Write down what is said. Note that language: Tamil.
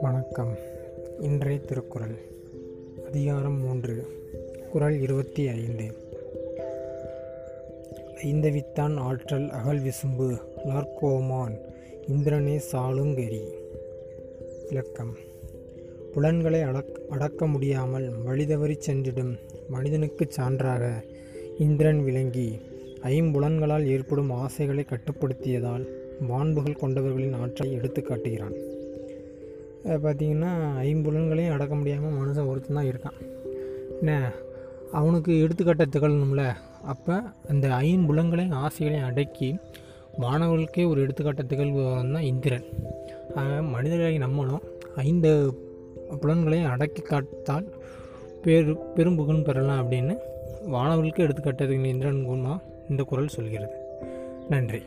வணக்கம். இன்றைய திருக்குறள் அதிகாரம் மூன்று குறள் இருபத்தி ஐந்து. ஐந்தவித்தான் ஆற்றல் அகல் விசும்பு லார்கோமான் இந்திரனே சாளுங்கெரி விளக்கம். புலன்களை அடக் அடக்க முடியாமல் வழிதவறி சென்றிடும் மனிதனுக்குச் சான்றாக இந்திரன் விளங்கி ஐம்புலன்களால் ஏற்படும் ஆசைகளை கட்டுப்படுத்தியதால் மாண்புகள் கொண்டவர்களின் ஆற்றலை எடுத்து காட்டுகிறான். பார்த்திங்கன்னா ஐம்புலன்களையும் அடக்க முடியாமல் மனுஷன் ஒருத்தன் தான் இருக்கான். என்ன? அவனுக்கு எடுத்துக்காட்ட திகழணும்ல? அப்போ அந்த ஐம்புலன்களையும் ஆசைகளையும் அடக்கி மாணவர்களுக்கே ஒரு எடுத்துக்காட்ட திகழ்வன் தான் இந்திரன். மனிதர்களை நம்மளும் ஐந்து புலன்களையும் அடக்கி காட்டால் பெரு பெரும் புகழ் பெறலாம் அப்படின்னு வானவர்களுக்கு எடுத்துக்காட்டது இந்திரன் குணம் இந்த குரல் சொல்கிறது. நன்றி.